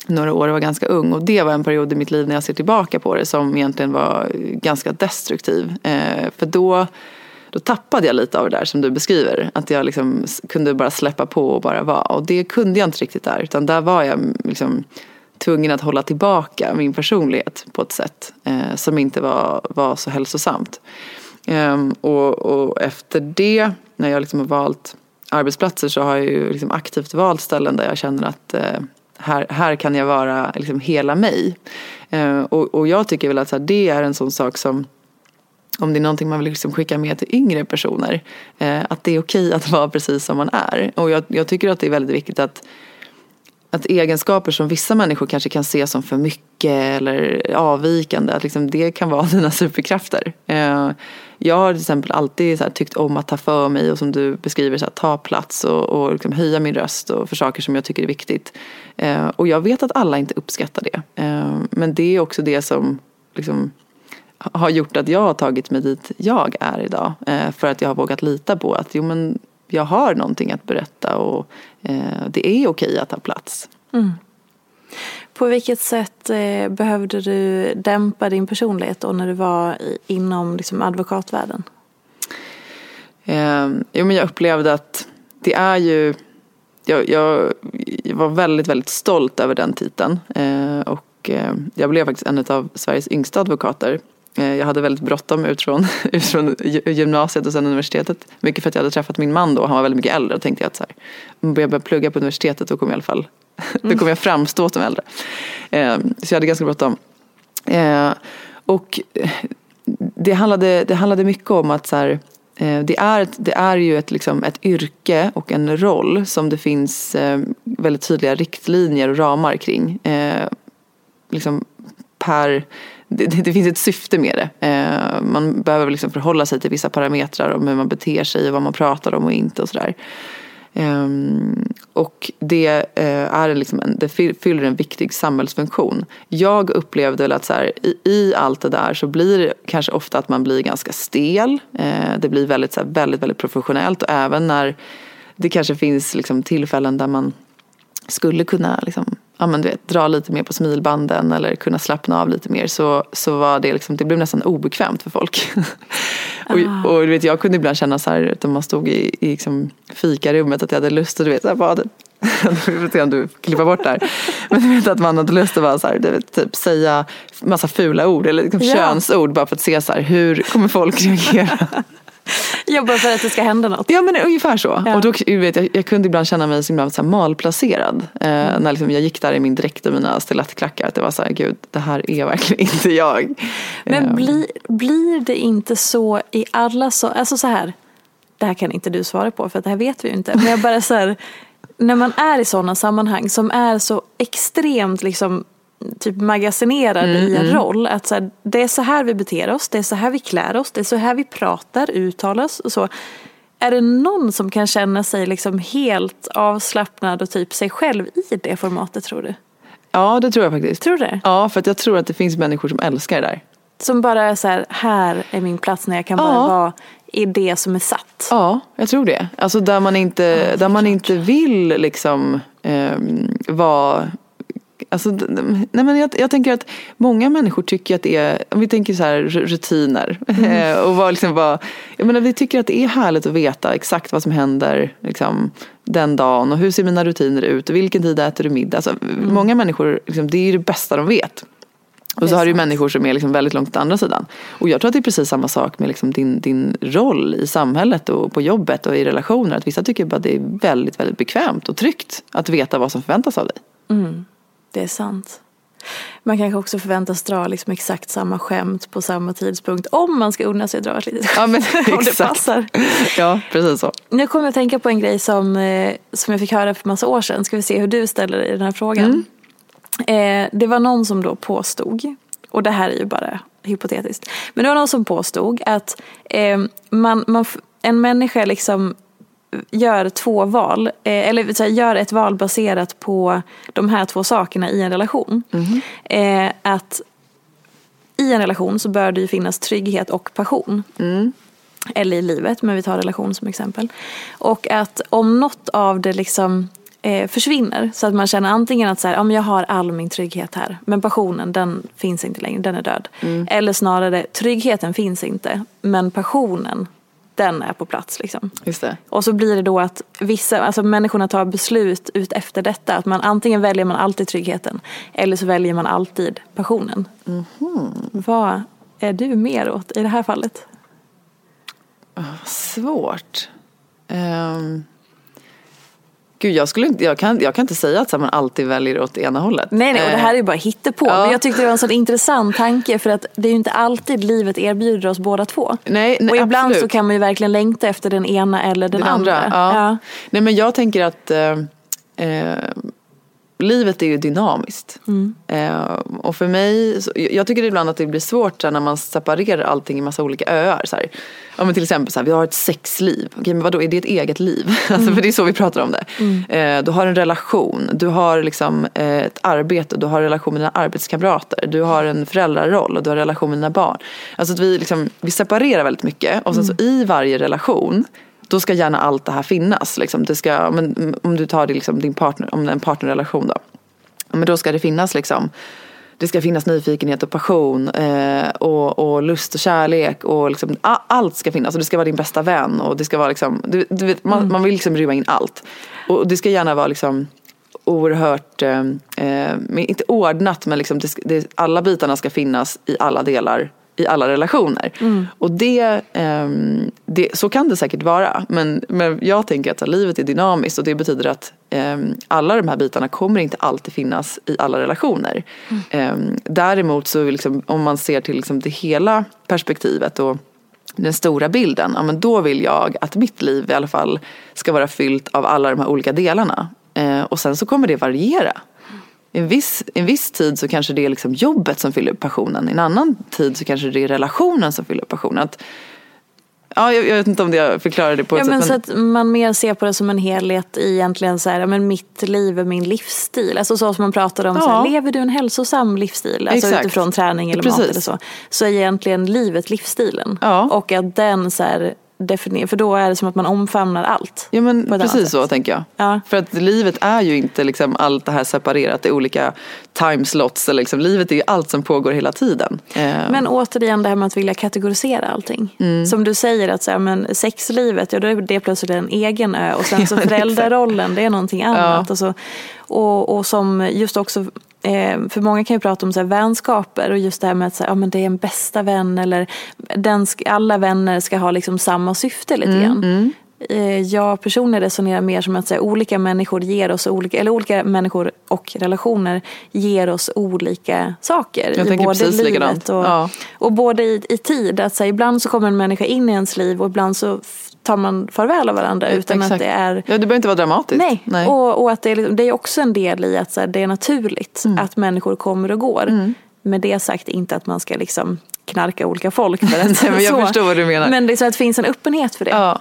några år och var ganska ung och det var en period i mitt liv när jag ser tillbaka på det som egentligen var ganska destruktiv. Uh, för då då tappade jag lite av det där som du beskriver. Att jag liksom kunde bara släppa på och bara vara. Och det kunde jag inte riktigt där. Utan där var jag liksom tvungen att hålla tillbaka min personlighet på ett sätt eh, som inte var, var så hälsosamt. Ehm, och, och, efter det, när jag liksom har valt arbetsplatser så har jag ju liksom aktivt valt ställen där jag känner att eh, här, här kan jag vara liksom hela mig. Ehm, och, och jag tycker väl att så här, det är en sån sak som om det är någonting man vill liksom skicka med till yngre personer. Eh, att det är okej att vara precis som man är. Och jag, jag, tycker att det är väldigt viktigt att, att egenskaper som vissa människor kanske kan se som för mycket eller avvikande, att liksom det kan vara dina superkrafter. Eh, jag har till exempel alltid så tyckt om att ta för mig och som du beskriver, så här, ta plats och, och liksom höja min röst och för saker som jag tycker är viktigt. Eh, och jag vet att alla inte uppskattar det. Eh, men det är också det som liksom, har gjort att jag har tagit mig dit jag är idag. Eh, för att jag har vågat lita på att jo, men jag har någonting att berätta och eh, det är okej att ta plats. Mm. På vilket sätt eh, behövde du dämpa din personlighet då när du var inom liksom, advokatvärlden? Eh, jo, men jag upplevde att det är ju jag, jag, jag var väldigt, väldigt stolt över den titeln. Eh, och eh, jag blev faktiskt en av Sveriges yngsta advokater Eh, jag hade väldigt bråttom ut från, ut från gymnasiet och sen universitetet. Mycket för att jag hade träffat min man då, han var väldigt mycket äldre. Då tänkte jag att så här, om jag börjar plugga på universitetet då kommer jag i alla fall mm. då kommer jag framstå som äldre. Ehm, så jag hade ganska bråttom. Ehm, och eh, det handlade, det handlade mycket om att så här, eh, det, är, det är ju ett, liksom, ett yrke och en roll som det finns väldigt tydliga riktlinjer och ramar kring. liksom per det, det, finns ett syfte med det. Eh, man behöver liksom förhålla sig till vissa parametrar om hur man beter sig och vad man pratar om och inte och sådär. Um, och det, uh, är liksom en, det fyller en viktig samhällsfunktion. Jag upplevde väl att så här, i, i, allt det där så blir det kanske ofta att man blir ganska stel. Uh, det blir väldigt, så här, väldigt, väldigt professionellt och även när det kanske finns liksom, tillfällen där man skulle kunna liksom, ja, men du vet, dra lite mer på smilbanden eller kunna slappna av lite mer så, så var det, liksom, det blev nästan obekvämt för folk. och, ah. och du vet, jag kunde ibland känna så här, när man stod i, i liksom, fikarummet att jag hade lust att du vet, så här, bara, vi får se om du klipper bort där. Men du vet att man hade lust att bara så här, vet, typ, säga massa fula ord eller liksom ja. könsord bara för att se så här, hur kommer folk reagera. Jobbar för att det ska hända något. Ja men ungefär så. Ja. Och då, vet, jag, jag kunde ibland känna mig så himla så här malplacerad. Eh, mm. När liksom jag gick där i min dräkt och mina stilettklackar. Att det var så här, gud det här är verkligen inte jag. Men eh. blir, blir det inte så i alla så, alltså så här. Det här kan inte du svara på för det här vet vi ju inte. Men jag bara så här, när man är i sådana sammanhang som är så extremt liksom typ magasinerad mm, i en mm. roll. Att så här, det är så här vi beter oss, det är så här vi klär oss, det är så här vi pratar, uttalar oss och så. Är det någon som kan känna sig liksom helt avslappnad och typ sig själv i det formatet tror du? Ja det tror jag faktiskt. Tror du det? Ja för att jag tror att det finns människor som älskar det där. Som bara är så här, här är min plats när jag kan bara vara i det som är satt. Ja, jag tror det. Alltså där man inte, ja, där man inte vill liksom eh, vara Alltså, nej men jag, jag, tänker att många människor tycker att det är, om vi tänker så här rutiner. Mm. och vad liksom vad, jag menar, vi tycker att det är härligt att veta exakt vad som händer liksom, den dagen och hur ser mina rutiner ut och vilken tid äter du middag. Alltså, mm. Många människor, liksom, det är det bästa de vet. Och så har du människor som är liksom väldigt långt på andra sidan. Och jag tror att det är precis samma sak med liksom din, din roll i samhället och på jobbet och i relationer. Att vissa tycker bara att det är väldigt, väldigt bekvämt och tryggt att veta vad som förväntas av dig. Mm. Det är sant. Man kanske också förväntas dra liksom exakt samma skämt på samma tidpunkt om man ska unna sig att dra ett litet Ja men om det passar. Ja precis så. Nu kommer jag att tänka på en grej som, eh, som jag fick höra för massa år sedan. Ska vi se hur du ställer dig i den här frågan. Mm. Eh, det var någon som då påstod, och det här är ju bara hypotetiskt. Men det var någon som påstod att eh, man, man, en människa liksom gör två val, eh, eller så här, gör ett val baserat på de här två sakerna i en relation. Mm. Att i en relation så bör det ju finnas trygghet och passion. Mm. Eller i livet, men vi tar relation som exempel. Och att om något av det liksom eh, försvinner, så att man känner antingen att så här, ja, jag har all min trygghet här, men passionen den finns inte längre, den är död. Mm. Eller snarare, tryggheten finns inte, men passionen den är på plats. Liksom. Och så blir det då att vissa, alltså människorna tar beslut ut efter detta. Att man antingen väljer man alltid tryggheten eller så väljer man alltid passionen. Mm -hmm. Vad är du mer åt i det här fallet? Svårt. Um... Gud, jag, skulle inte, jag, kan, jag kan inte säga att man alltid väljer åt ena hållet. Nej, nej, och det här är ju bara hittepå. Ja. Men jag tyckte det var en sån intressant tanke för att det är ju inte alltid livet erbjuder oss båda två. Nej, nej och ibland absolut. så kan man ju verkligen längta efter den ena eller den, den andra. andra. Ja. ja. Nej, men jag tänker att eh, eh, livet är ju dynamiskt. Mm. Eh, och för mig, så, jag tycker ibland att det blir svårt när man separerar allting i massa olika öar. Så här. Ja, men till exempel så här, vi har ett sexliv. Okej, men vadå, är det ett eget liv? Mm. alltså, för det är så vi pratar om det. Mm. Eh, du har en relation, du har liksom, eh, ett arbete, du har relation med dina arbetskamrater, du har en föräldraroll och du har relation med dina barn. Alltså att vi, liksom, vi separerar väldigt mycket och sen så mm. i varje relation då ska gärna allt det här finnas. Liksom. Det ska, men, om du tar det, liksom, din partner, om en partnerrelation då. Men då ska det finnas liksom det ska finnas nyfikenhet och passion eh, och, och, lust och kärlek och liksom, allt ska finnas och det ska vara din bästa vän och det ska vara liksom, du, du vet, man, mm. man, vill liksom rymma in allt. Och det ska gärna vara liksom oerhört, eh, eh inte ordnat men liksom det, det, alla bitarna ska finnas i alla delar i alla relationer. Mm. Och det, um, det, så kan det säkert vara. Men, men jag tänker att livet är dynamiskt och det betyder att um, alla de här bitarna kommer inte alltid finnas i alla relationer. Mm. Um, däremot så liksom, om man ser till liksom det hela perspektivet och den stora bilden, ja, men då vill jag att mitt liv i alla fall ska vara fyllt av alla de här olika delarna. Uh, och sen så kommer det variera. I en viss, en viss tid så kanske det är liksom jobbet som fyller passionen. I en annan tid så kanske det är relationen som fyller passionen. Att, ja, jag, jag vet inte om det jag förklarar det på ett Ja, sätt. men så att man mer ser på det som en helhet i egentligen så här, ja, men mitt liv är min livsstil. Alltså så som man pratar om, så här, Ja. lever du en hälsosam livsstil? Alltså Exakt. utifrån träning eller mat Precis. eller så. Så är egentligen livet livsstilen. Ja. Och att den så här, definier, för då är det som att man omfamnar allt. ja, men precis så sätt. tänker jag. Ja. För att livet är ju inte liksom allt det här separerat i olika timeslots. Eller liksom, livet är ju allt som pågår hela tiden. Eh, Men återigen det här med att vilja kategorisera allting. Mm. Som du säger att så här, men sexlivet, ja, då är det plötsligt en egen ö. Och sen så Ja, föräldrarollen, det är någonting annat. Och, så, och, och som just också, för många kan ju prata om så här, vänskaper och just det här med att så här, ja, men det är en bästa vän eller den, alla vänner ska ha liksom samma syfte lite Mm, grann. Eh, Jag personligen resonerar mer som att säga, olika människor ger oss olika, eller olika människor och relationer ger oss olika saker. Jag i både precis livet och, Ja. och både i, i tid, att så här, ibland så kommer en människa in i ens liv och ibland så tar man farväl av varandra utan Exakt. att det är Ja, det behöver inte vara dramatiskt. Nej, Och, och att det är, liksom- det är också en del i att så här, det är naturligt Mm. att människor kommer och går. Med det sagt inte att man ska liksom knarka olika folk. För att, Nej, men jag så. förstår vad du menar. Men det är så att det finns en öppenhet för det. Ja.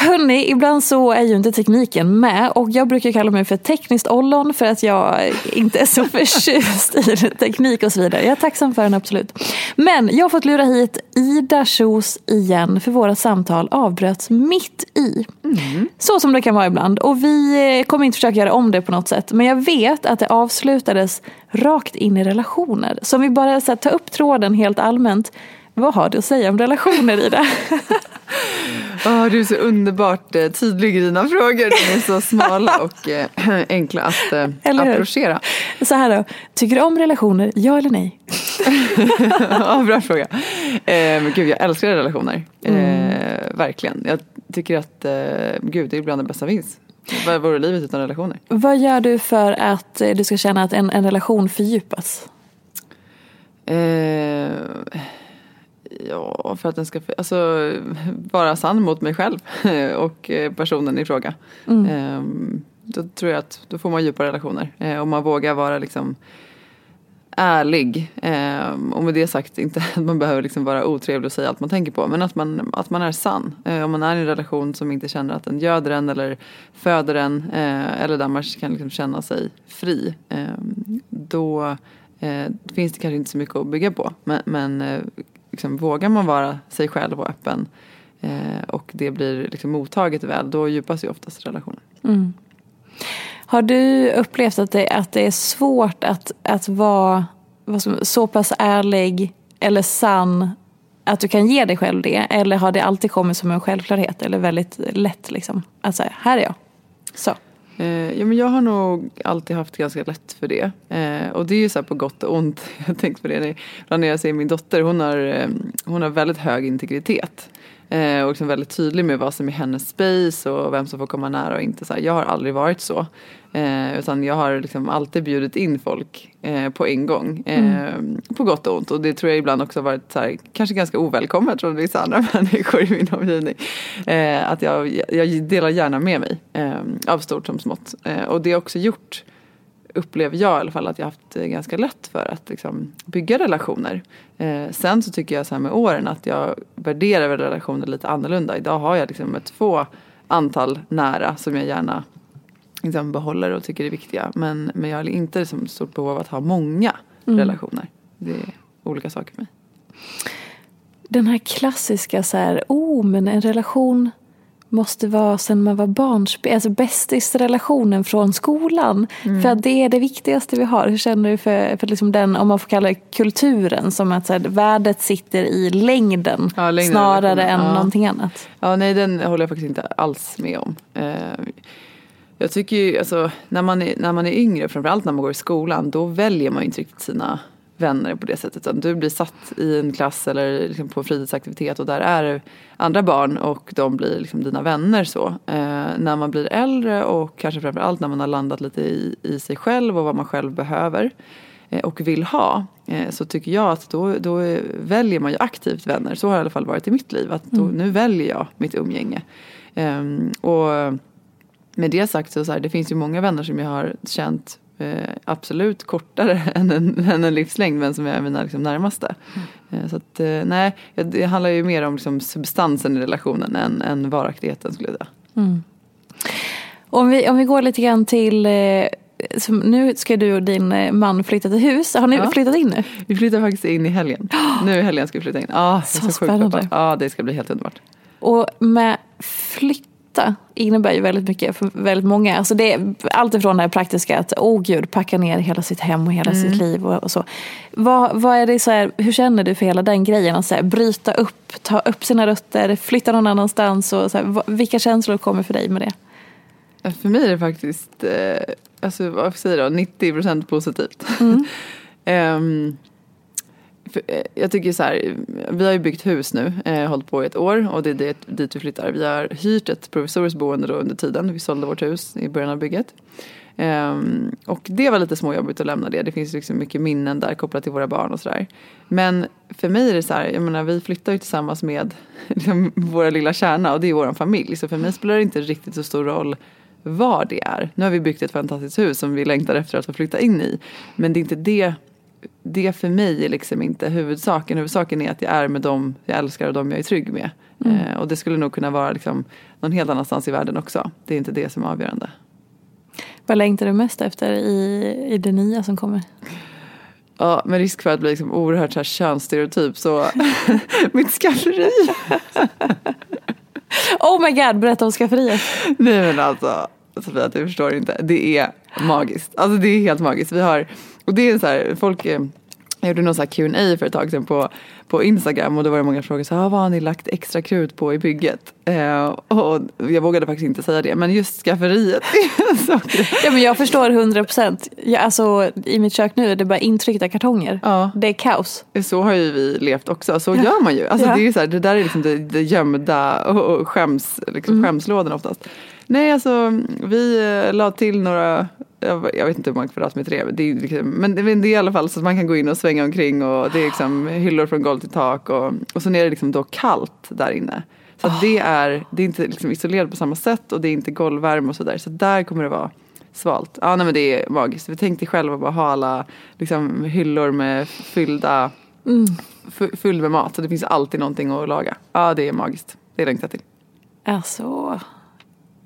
Hörni, ibland så är ju inte tekniken med och jag brukar kalla mig för tekniskt ollon för att jag inte är så förtjust i teknik och så vidare. Jag är tacksam för den absolut. Men jag har fått lura hit Ida Kjos igen för våra samtal avbröts mitt i. Så som det kan vara ibland. Och vi eh, kommer inte försöka göra om det på något sätt. Men jag vet att det avslutades rakt in i relationer. Så om vi bara så här, tar upp tråden helt allmänt. Vad har du att säga om relationer Ida? Åh, du är så underbart eh, tydlig i dina frågor. De är så smala och eh, enkla att eh, Eller hur? approchera. Så här då, tycker du om relationer? Ja eller nej? ja, bra fråga. Eh, gud, jag älskar relationer. Eh, Mm. verkligen. Jag tycker att, eh, gud, det är bland det bästa finns. Vad vore livet utan relationer? Vad gör du för att eh, du ska känna att en, en relation fördjupas? Eh, ja, för att den ska alltså, vara sann mot mig själv och eh, personen i fråga. Eh, då tror jag att då får man djupa relationer. Eh, om man vågar vara liksom ärlig. Eh, och med det sagt inte att man behöver liksom vara otrevlig och säga allt man tänker på. Men att man, att man är sann. Eh, om man är i en relation som inte känner att den göder en eller föder en. Eller där man kan liksom känna sig fri. Eh, då finns det kanske inte så mycket att bygga på. Men, men liksom, vågar man vara sig själv och öppen. Eh, och det blir liksom mottaget väl. Då djupas ju oftast relationen. Mm. Har du upplevt att det, att det är svårt att, att vara vad som, så pass ärlig eller sann att du kan ge dig själv det? Eller har det alltid kommit som en självklarhet eller väldigt lätt liksom? Att säga, här är jag. Så. Eh, ja, men jag har nog alltid haft ganska lätt för det. Eh, och det är ju så här på gott och ont. Jag tänkte på det när- ibland när jag ser min dotter. Hon har, eh, hon har väldigt hög integritet. Eh, och liksom väldigt tydlig med vad som är hennes space och vem som får komma nära och inte. Så här, jag har aldrig varit så. Eh, utan jag har liksom alltid bjudit in folk eh, på en gång. Eh, På gott och ont. Och det tror jag ibland också varit så här, kanske ganska ovälkommet från vissa andra människor i min omgivning. Eh, att jag, jag delar gärna med mig eh, av stort som smått. Och det har också gjort upplever jag i alla fall att jag haft eh, ganska lätt för att liksom, bygga relationer. Eh, sen så tycker jag så här med åren att jag värderar väl relationer lite annorlunda. Idag har jag liksom ett få antal nära som jag gärna liksom, behåller och tycker är viktiga. Men, men jag har inte liksom, stort behov av att ha många relationer. Det är olika saker för mig. Den här klassiska så här, oh men en relation måste vara sen man var barnsben, alltså bästisrelationen från skolan. För att det är det viktigaste vi har. Hur känner du för, för liksom den, om man får kalla det kulturen, som att så här, värdet sitter i längden, Ja, längden snarare än ja. någonting annat. Ja, nej den håller jag faktiskt inte alls med om. Eh, jag tycker ju, alltså när man, är, när man är yngre, framförallt när man går i skolan, då väljer man ju inte riktigt sina vänner på det sättet. Utan du blir satt i en klass eller liksom på fritidsaktivitet och där är andra barn och de blir liksom dina vänner så. Eh, när man blir äldre och kanske framförallt när man har landat lite i, i sig själv och vad man själv behöver eh, och vill ha eh, så tycker jag att då, då väljer man ju aktivt vänner. Så har det i alla fall varit i mitt liv. Att då, nu väljer jag mitt umgänge. Ehm, och med det sagt så, så här, det finns ju många vänner som jag har känt eh, absolut kortare än en, än en livslängd men som är mina liksom, närmaste. Eh, så att, eh, nej, det handlar ju mer om liksom, substansen i relationen än, än varaktigheten skulle jag säga. Mm. Om, vi, om vi går lite grann till eh, nu ska du och din eh, man flytta till hus. Har ni Ja. flyttat in nu? Vi flyttar faktiskt in i helgen. Nu i helgen ska vi flytta in. Ah, Så så spännande. Ja, det ska bli helt underbart. Och med flytta innebär ju väldigt mycket för väldigt många. Alltså det är allt ifrån det här praktiska att åh gud, packa ner hela sitt hem och hela Mm. sitt liv och, och så. Vad, vad är det så här, hur känner du för hela den grejen? Att så här, bryta upp, ta upp sina rötter, flytta någon annanstans. Och så här, vilka känslor kommer för dig med det? För mig är det faktiskt, eh, alltså vad ska jag säga då, 90% positivt. Ehm, för, eh, Eh, jag tycker så här, vi har ju byggt hus nu, eh, hållit på i ett år och det är dit, dit vi flyttar. Vi har hyrt ett provisoriskt boende då under tiden, vi sålde vårt hus i början av bygget. Um, och det var lite småjobbigt att lämna det. Det finns liksom mycket minnen där kopplat till våra barn och sådär. Men för mig är det så här, jag menar vi flyttar ju tillsammans med liksom, våra lilla kärna och det är vår familj. Så för mig spelar det inte riktigt så stor roll var det är. Nu har vi byggt ett fantastiskt hus som vi längtar efter att få flytta in i. Men det är inte det, det för mig är liksom inte huvudsaken. Huvudsaken är att jag är med dem jag älskar och dem jag är trygg med. Eh, och det skulle nog kunna vara liksom någon helt annanstans i världen också. Det är inte det som är avgörande. Vad längtar du mest efter i, i det nya som kommer? Ja, med risk för att bli liksom oerhört så här könsstereotyp så mitt skafferi. Oh my god, berätta om skafferiet. Nej men alltså Sofia, du förstår inte. Det är magiskt. Alltså det är helt magiskt. Vi har, och det är så här, folk, eh, jag gjorde någon så här Q&A för ett tag sedan på, på Instagram och då var det många frågor så här, "Ah, vad har ni lagt extra krut på i bygget? Eh, och jag vågade faktiskt inte säga det, men just skafferiet. Ja, men jag förstår 100 procent. Alltså, I mitt kök nu är det bara intryckta kartonger. Ja. Det är kaos. Så har ju vi levt också, så gör man ju. Alltså Ja. det, är så här, det där är liksom det, det gömda och, och skäms, liksom Mm. skämslådan oftast. Nej, alltså vi eh, la till några, jag, vet inte hur många kvadratmeter det är, det är liksom, men det, men är i alla fall så att man kan gå in och svänga omkring och det är liksom hyllor från golv till tak och, och sen är det liksom då kallt där inne. Så att det är, det är inte liksom isolerat på samma sätt och det är inte golvvärme och sådär. Så där kommer det vara svalt. Ja, nej, men det är magiskt. Vi tänkte själva bara ha alla liksom, hyllor med fyllda f- fylld med mat. Så det finns alltid någonting att laga. Ja, det är magiskt. Det längtar jag till. Alltså,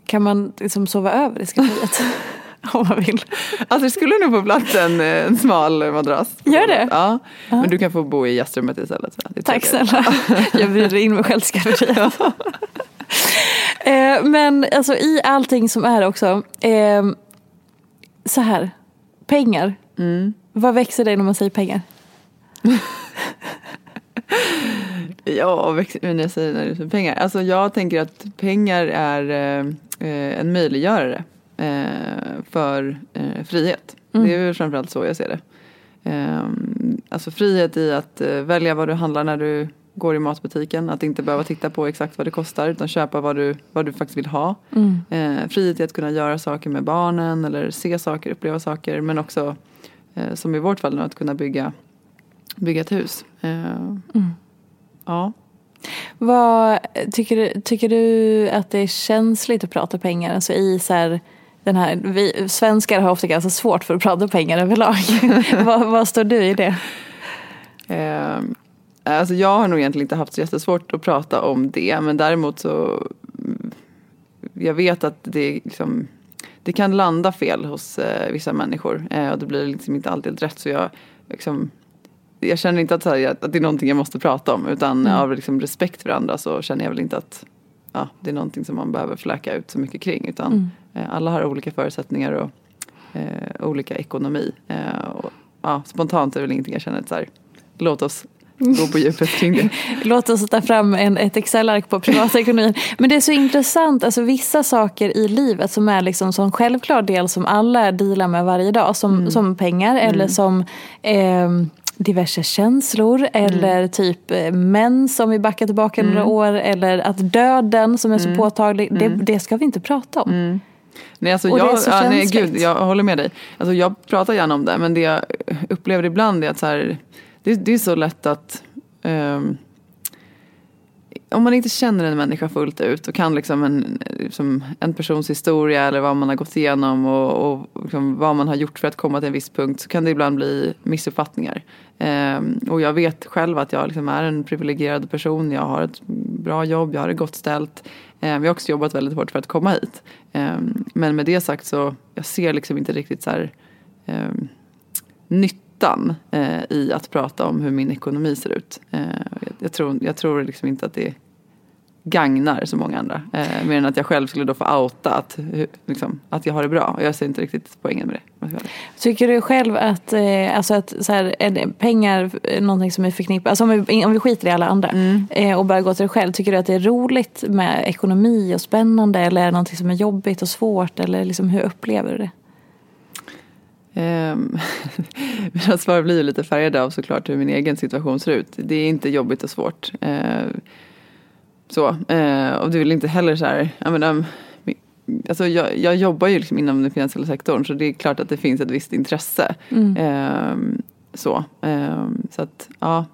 kan man liksom sova över i skafferiet? Om man vill. Alltså det skulle nog få plats en, en smal madrass. Gör det? Ja. Men du kan få bo i gästrummet istället. Tack snälla. Jag bjuder in mig själv skafferiet. Eh, Men alltså i allting som är också. Eh, så här, pengar. Vad växer dig när man säger pengar? Ja, när jag säger när är pengar. Alltså jag tänker att pengar är eh, en möjliggörare eh, för eh, frihet. Det är väl framförallt så jag ser det. Eh, alltså frihet i att eh, välja vad du handlar när du går i matbutiken. Att inte behöva titta på exakt vad det kostar utan köpa vad du, vad du faktiskt vill ha. Eh, frihet i att kunna göra saker med barnen eller se saker, uppleva saker. Men också eh, som i vårt fall nu att kunna bygga, bygga ett hus. Eh, Ja. Vad, tycker, tycker du att det är känsligt att prata pengar? Alltså i så här, den här, vi, svenskar har ofta ganska svårt för att prata pengar överlag. vad, vad står du i det? Eh, alltså jag har nog egentligen inte haft så jättesvårt att prata om det. Men däremot så mm, jag vet att det, liksom, det kan landa fel hos eh, vissa människor. Eh, och det blir liksom inte alltid rätt. Så jag, liksom, jag känner inte att, här, att det är någonting jag måste prata om. Utan av liksom, respekt för andra så känner jag väl inte att ja, det är någonting som man behöver fläka ut så mycket kring. Utan eh, alla har olika förutsättningar och eh, olika ekonomi. Eh, och, ja, spontant är det väl ingenting jag känner så här, låt oss gå på djupet kring det. Låt oss ta fram en, ett Excel-ark på privatekonomin. Men det är så intressant, alltså vissa saker i livet som är liksom som självklar del som alla dealar med varje dag. Som, som pengar eller som ehm, diverse känslor eller typ eh, mens om vi backar tillbaka några år. Eller att döden som är så påtaglig, det, det ska vi inte prata om. Nej, alltså Och det är jag, så ja, nej, gud, jag håller med dig. Alltså, jag pratar gärna om det men det jag upplever ibland är att så här, det, det är så lätt att ehm, om man inte känner en människa fullt ut och kan liksom en, liksom en persons historia eller vad man har gått igenom och, och liksom vad man har gjort för att komma till en viss punkt så kan det ibland bli missuppfattningar. Eh, och jag vet själv att jag liksom är en privilegierad person. Jag har ett bra jobb, jag har det gott ställt. Eh, vi har också jobbat väldigt hårt för att komma hit. Ehm, men med det sagt så jag ser liksom inte riktigt så här ehm, nyttan eh, i att prata om hur min ekonomi ser ut. Eh, jag, tror, jag tror liksom inte att det gagnar så många andra. Eh, mer än att jag själv skulle då få outa att, liksom, att jag har det bra. Och jag ser inte riktigt poängen med det. Tycker du själv att, eh, alltså att så här, är pengar är någonting som är förknippat, alltså om vi, om vi skiter i alla andra mm. eh, och bara går till dig själv. Tycker du att det är roligt med ekonomi och spännande eller är det någonting som är jobbigt och svårt? Eller liksom, hur upplever du det? Um, mina svar blir lite färgade av såklart hur min egen situation ser ut. Det är inte jobbigt och svårt. Så, uh, och det är väl inte heller så här, jag menar, alltså jag, jag jobbar ju liksom inom den finansiella sektorn så det är klart att det finns ett visst intresse. Mm. Uh, så, så att ja,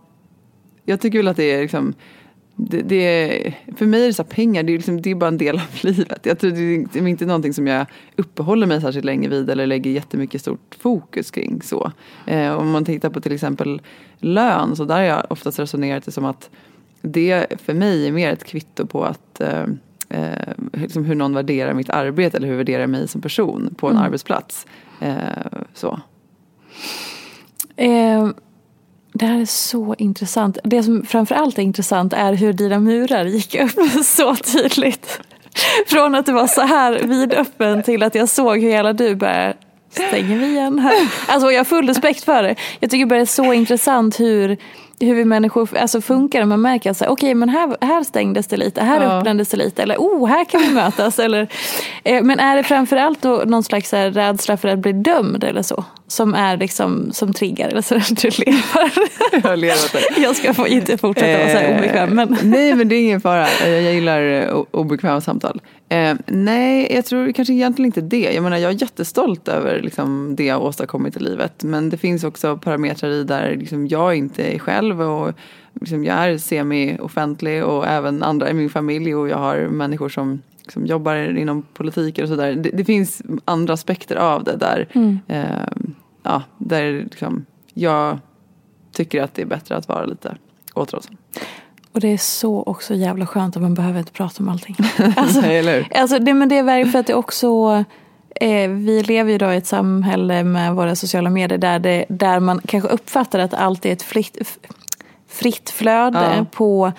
jag tycker väl att det är liksom det, det, för mig är det så pengar, det är, liksom, det är bara en del av livet. Jag tror det är inte någonting som jag uppehåller mig särskilt länge vid eller lägger jättemycket stort fokus kring. Så. Eh, om man tittar på till exempel lön så där har jag oftast resonerat det som att det för mig är mer ett kvitto på att eh, eh, liksom hur någon värderar mitt arbete eller hur värderar mig som person på en mm. arbetsplats. Eh, så. Eh, det här är så intressant. Det som framförallt är intressant är hur dina murar gick upp så tydligt. Från att det var så här vidöppen till att jag såg hur hela du började stänger vi igen här. Alltså jag har full respekt för det. Jag tycker bara det är så intressant hur hur vi människor alltså funkar. Man märker att okej okay, men här, här stängdes det lite, här ja. öppnades det lite eller oh här kan vi mötas. eller, eh, men är det framförallt då någon slags här, rädsla för att bli dömd eller så? Som är liksom som triggar eller så du lever. jag lever Jag ska få, inte fortsätta vara så här obekväm. Men... Nej men det är ingen fara, jag gillar eh, obekväma samtal. Eh, nej, jag tror kanske egentligen inte det. Jag menar, jag är jättestolt över liksom, det jag åstadkommit i livet. Men det finns också parametrar i där liksom, jag inte är själv. Och, liksom, jag är semi-offentlig och även andra i min familj. Och jag har människor som liksom, jobbar inom politiken och sådär. Det, det, finns andra aspekter av det där. Mm. Eh, ja, där liksom, jag tycker att det är bättre att vara lite återhållsam. Och det är så också jävla skönt att man behöver inte prata om allting. Alltså, alltså det, men det är verkligen för att det också eh, vi lever ju idag i ett samhälle med våra sociala medier där, det, där man kanske uppfattar att allt är ett fritt, fritt flöde ja. på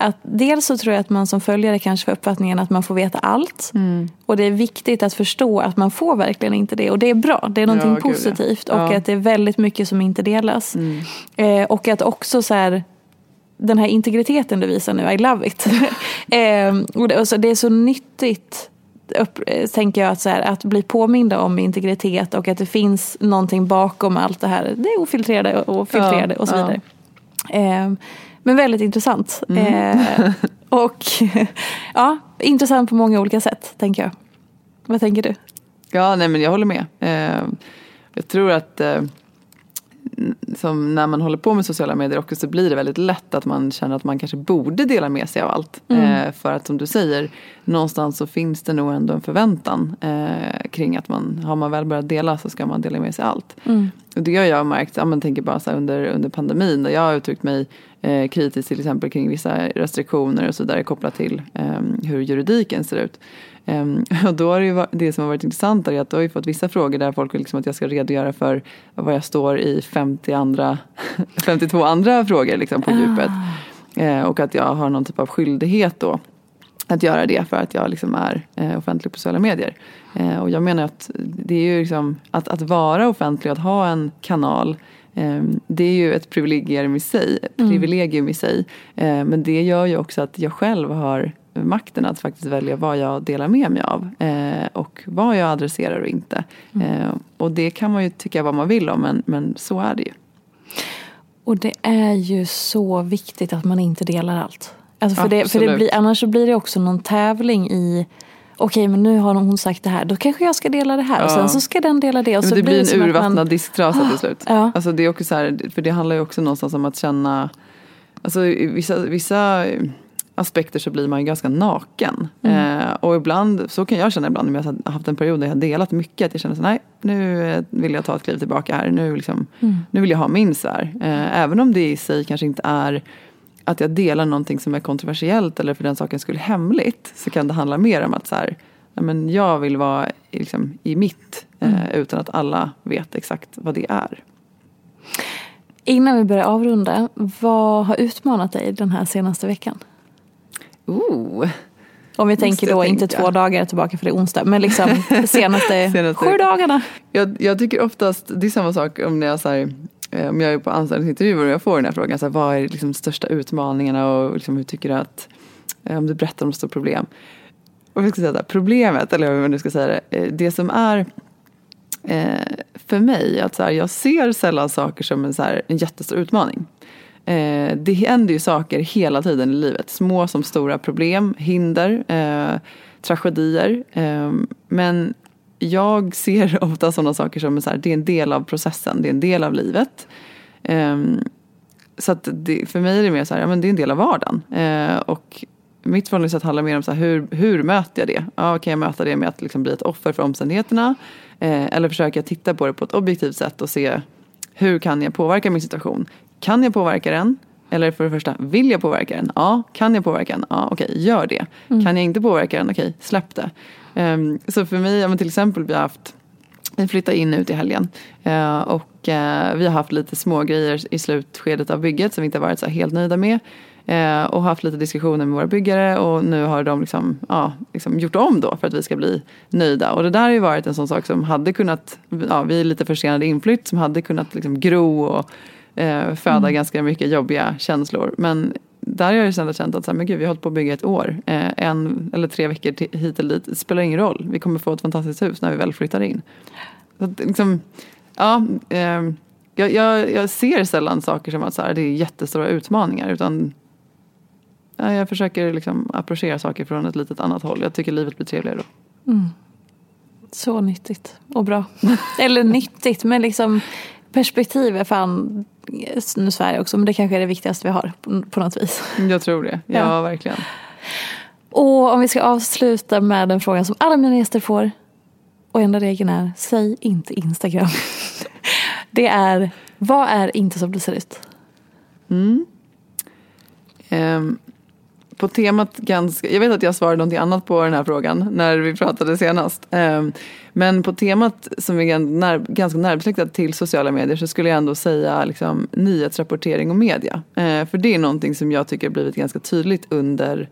att dels så tror jag att man som följare kanske får uppfattningen att man får veta allt. Mm. Och det är viktigt att förstå att man får verkligen inte det. Och det är bra, det är någonting ja, positivt. Ja. Och att det är väldigt mycket som inte delas. Mm. Eh, och att också så här, den här integriteten du visar nu, I love it. eh, och det, och så, det är så nyttigt upp, tänker jag att, så här, att bli påminda om integritet och att det finns någonting bakom allt det här. Det är ofiltrerade och filtrerade ja, och så vidare. Ja. Eh, men väldigt intressant. Mm. Eh, och ja, intressant på många olika sätt tänker jag. Vad tänker du? Ja, nej men jag håller med. Eh, jag tror att eh, som när man håller på med sociala medier också så blir det väldigt lätt att man känner att man kanske borde dela med sig av allt. Mm. Eh, för att som du säger, någonstans så finns det nog ändå en förväntan eh, kring att man, har man väl börjat dela så ska man dela med sig allt. Mm. Och det har jag märkt, ja, man tänker bara så under, under pandemin där jag har uttryckt mig eh, kritiskt till exempel kring vissa restriktioner och så där kopplat till eh, hur juridiken ser ut. Um, och då har det, ju, det som har varit intressant är att du har ju fått vissa frågor där folk vill liksom att jag ska redogöra för vad jag står i 50 andra, 52 andra frågor liksom på djupet. Uh, och att jag har någon typ av skyldighet då att göra det för att jag liksom är eh, offentlig på sociala medier. Eh, och jag menar att det är ju liksom att, att vara offentlig, att ha en kanal eh, det är ju ett privilegium i sig. Mm. Privilegium i sig. Men det gör ju också att jag själv har makten att faktiskt välja vad jag delar med mig av eh, och vad jag adresserar och inte. Mm. Eh, och det kan man ju tycka vad man vill om men, men så är det ju. Och det är ju så viktigt att man inte delar allt. Alltså för det, för det blir, annars så blir det också någon tävling i okej men nu har hon sagt det här, då kanske jag ska dela det här ja. och sen så ska den dela det. Och men så det blir, blir en urvattnad man... disktrasa till slut. Ja. Alltså det är också så här, för det handlar ju också någonstans om att känna, alltså vissa, vissa aspekter så blir man ju ganska naken. Mm. Eh, och ibland, så kan jag känna ibland när jag har haft en period där jag har delat mycket. Att jag känner så nej nu vill jag ta ett kliv tillbaka här. Nu, liksom, mm. nu vill jag ha min sfär. Eh, även om det i sig kanske inte är att jag delar någonting som är kontroversiellt eller för den saken skulle hemligt. Så kan det handla mer om att så här, men jag vill vara liksom, i mitt eh, mm. utan att alla vet exakt vad det är. Innan vi börjar avrunda, vad har utmanat dig den här senaste veckan? Ooh. Om vi tänker då tänka. inte två dagar tillbaka för det är onsdag, men liksom senaste, senaste sju dagarna. Jag, jag, tycker oftast, det är samma sak om jag, så här, eh, om jag är på anställningsintervjuer och jag får den här frågan, så här, vad är liksom största utmaningarna och liksom, hur tycker du att, eh, om du berättar om ett stort problem. Och jag ska säga det, problemet, eller hur man nu ska säga det, eh, det som är för mig, att så här, jag ser sällan saker som en, så här, en jättestor utmaning. Eh, det händer ju saker hela tiden i livet. Små som stora problem, hinder, eh, tragedier. Eh, men jag ser ofta sådana saker som så här, det är en del av processen, det är en del av livet. Eh, så att det, för mig är det mer så här, ja, men det är en del av vardagen. Eh, och mitt förhållningssätt handlar mer om så här, hur, hur möter jag det? Ja, kan jag möta det med att liksom bli ett offer för omständigheterna? Eh, eller försöker jag titta på det på ett objektivt sätt och se hur kan jag påverka min situation? Kan jag påverka den? Eller för det första, vill jag påverka den? Ja. Kan jag påverka den? Ja, okej, okay, gör det. Mm. Kan jag inte påverka den? Okej, okay, släpp det. Um, så för mig, ja, till exempel, vi har haft vi flyttade in ut i helgen uh, och uh, vi har haft lite små grejer i slutskedet av bygget som vi inte har varit så helt nöjda med. Uh, och haft lite diskussioner med våra byggare och nu har de liksom, ja, liksom gjort om då för att vi ska bli nöjda. Och det där har ju varit en sån sak som hade kunnat, ja, vi är lite försenade inflytt, som hade kunnat liksom gro och eh, föda mm. ganska mycket jobbiga känslor. Men där har jag istället känt att så här, men gud, vi har hållit på att bygga ett år. Eh, en eller tre veckor hit eller dit. Det spelar ingen roll. Vi kommer få ett fantastiskt hus när vi väl flyttar in. Så att, liksom, ja, eh, jag, jag, jag, ser sällan saker som att så här, det är jättestora utmaningar. Utan ja, jag försöker liksom approchera saker från ett litet annat håll. Jag tycker livet blir trevligare då. Mm. Så nyttigt och bra. eller nyttigt men liksom perspektiv är fan nu svär jag också, men det kanske är det viktigaste vi har på, något vis. Jag tror det, ja, ja, verkligen. Och om vi ska avsluta med den frågan som alla mina gäster får. Och enda regeln är, säg inte Instagram. det är, vad är inte som det ser ut? Mm. Um, på temat ganska, jag vet att jag svarade någonting annat på den här frågan när vi pratade senast. Ehm, men på temat som är ganska närbesläktat till sociala medier så skulle jag ändå säga liksom, nyhetsrapportering och media. Ehm, för det är någonting som jag tycker har blivit ganska tydligt under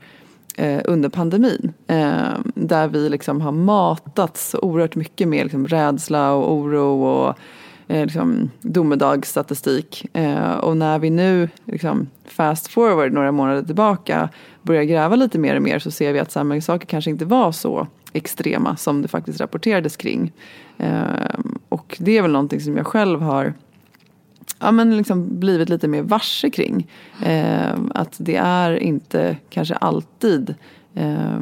eh, under pandemin. Ehm, där vi liksom har matats så oerhört mycket med liksom rädsla och oro och eh, liksom, domedagsstatistik. Eh, och när vi nu liksom, fast forward några månader tillbaka börjar gräva lite mer och mer så ser vi att samma saker kanske inte var så extrema som det faktiskt rapporterades kring. Eh, och det är väl någonting som jag själv har ja, men liksom blivit lite mer varse kring. Eh, att det är inte kanske alltid eh,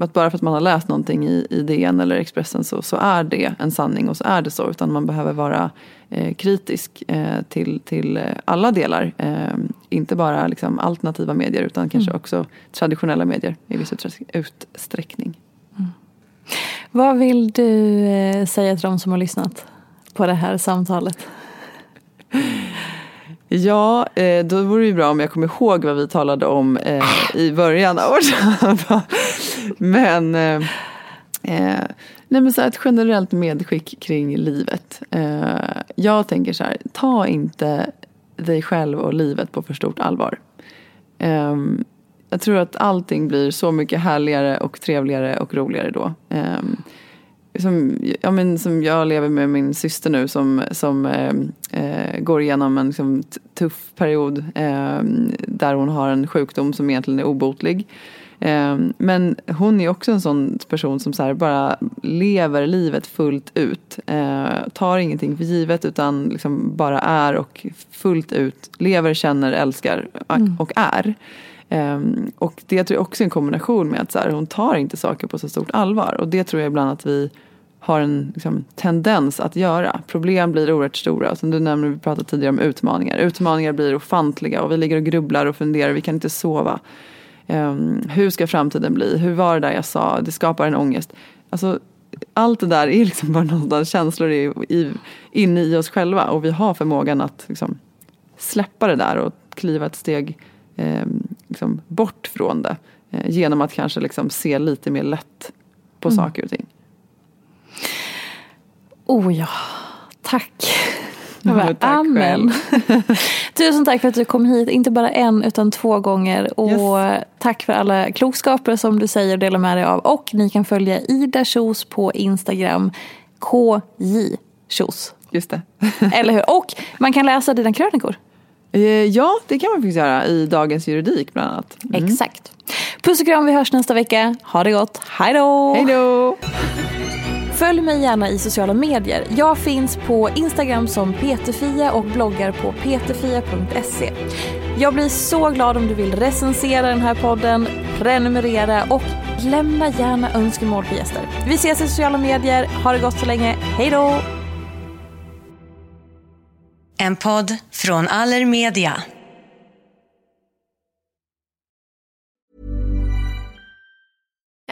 att bara för att man har läst någonting i, i DN eller Expressen så, så är det en sanning och så är det så. Utan man behöver vara eh, kritisk eh, till, till alla delar. Eh, inte bara liksom, alternativa medier utan kanske mm. också traditionella medier i viss utsträckning. Mm. Vad vill du eh, säga till de som har lyssnat på det här samtalet? Ja, eh, då vore det ju bra om jag kommer ihåg vad vi talade om eh, i början av vårt Men, eh, nej men så ett generellt medskick kring livet. Eh, jag tänker så här, ta inte dig själv och livet på för stort allvar. Eh, jag tror att allting blir så mycket härligare och trevligare och roligare då. Eh, som, ja, men, som jag lever med min syster nu som, som eh, eh går igenom en liksom, tuff period eh, där hon har en sjukdom som egentligen är obotlig. Ehm, men hon är också en sån person som så bara lever livet fullt ut. Ehm, tar ingenting för givet utan liksom bara är och fullt ut lever, känner, älskar mm. och är. Ehm, och det tror jag också är en kombination med att så här, hon tar inte saker på så stort allvar. Och det tror jag ibland att vi har en liksom, tendens att göra. Problem blir oerhört stora. Som du nämnde, vi pratade tidigare om utmaningar. Utmaningar blir ofantliga och vi ligger och grubblar och funderar. Vi kan inte sova. Um, hur ska framtiden bli? Hur var det där jag sa? Det skapar en ångest. Alltså, allt det där är liksom bara någonstans känslor i, i, inne i oss själva och vi har förmågan att liksom, släppa det där och kliva ett steg eh, liksom, bort från det. Eh, genom att kanske liksom, se lite mer lätt på mm. saker och ting. Oh ja, tack. Bara, tack Amen. Tusen tack för att du kom hit, inte bara en utan två gånger. Och yes. tack för alla klokskaper som du säger och delar med dig av. Och ni kan följa Ida Kjos på Instagram, KJ Kjos. Just det. Eller hur? Och man kan läsa dina krönikor. Eh, ja, det kan man faktiskt göra i Dagens Juridik bland annat. Mm. Exakt. Puss och kram, vi hörs nästa vecka. Ha det gott. Hej då! Hej då! Följ mig gärna i sociala medier. Jag finns på Instagram som peterfia och bloggar på peterfia.se. Jag blir så glad om du vill recensera den här podden, prenumerera och lämna gärna önskemål på gäster. Vi ses i sociala medier. Ha det gott så länge. Hej då! En podd från Allermedia.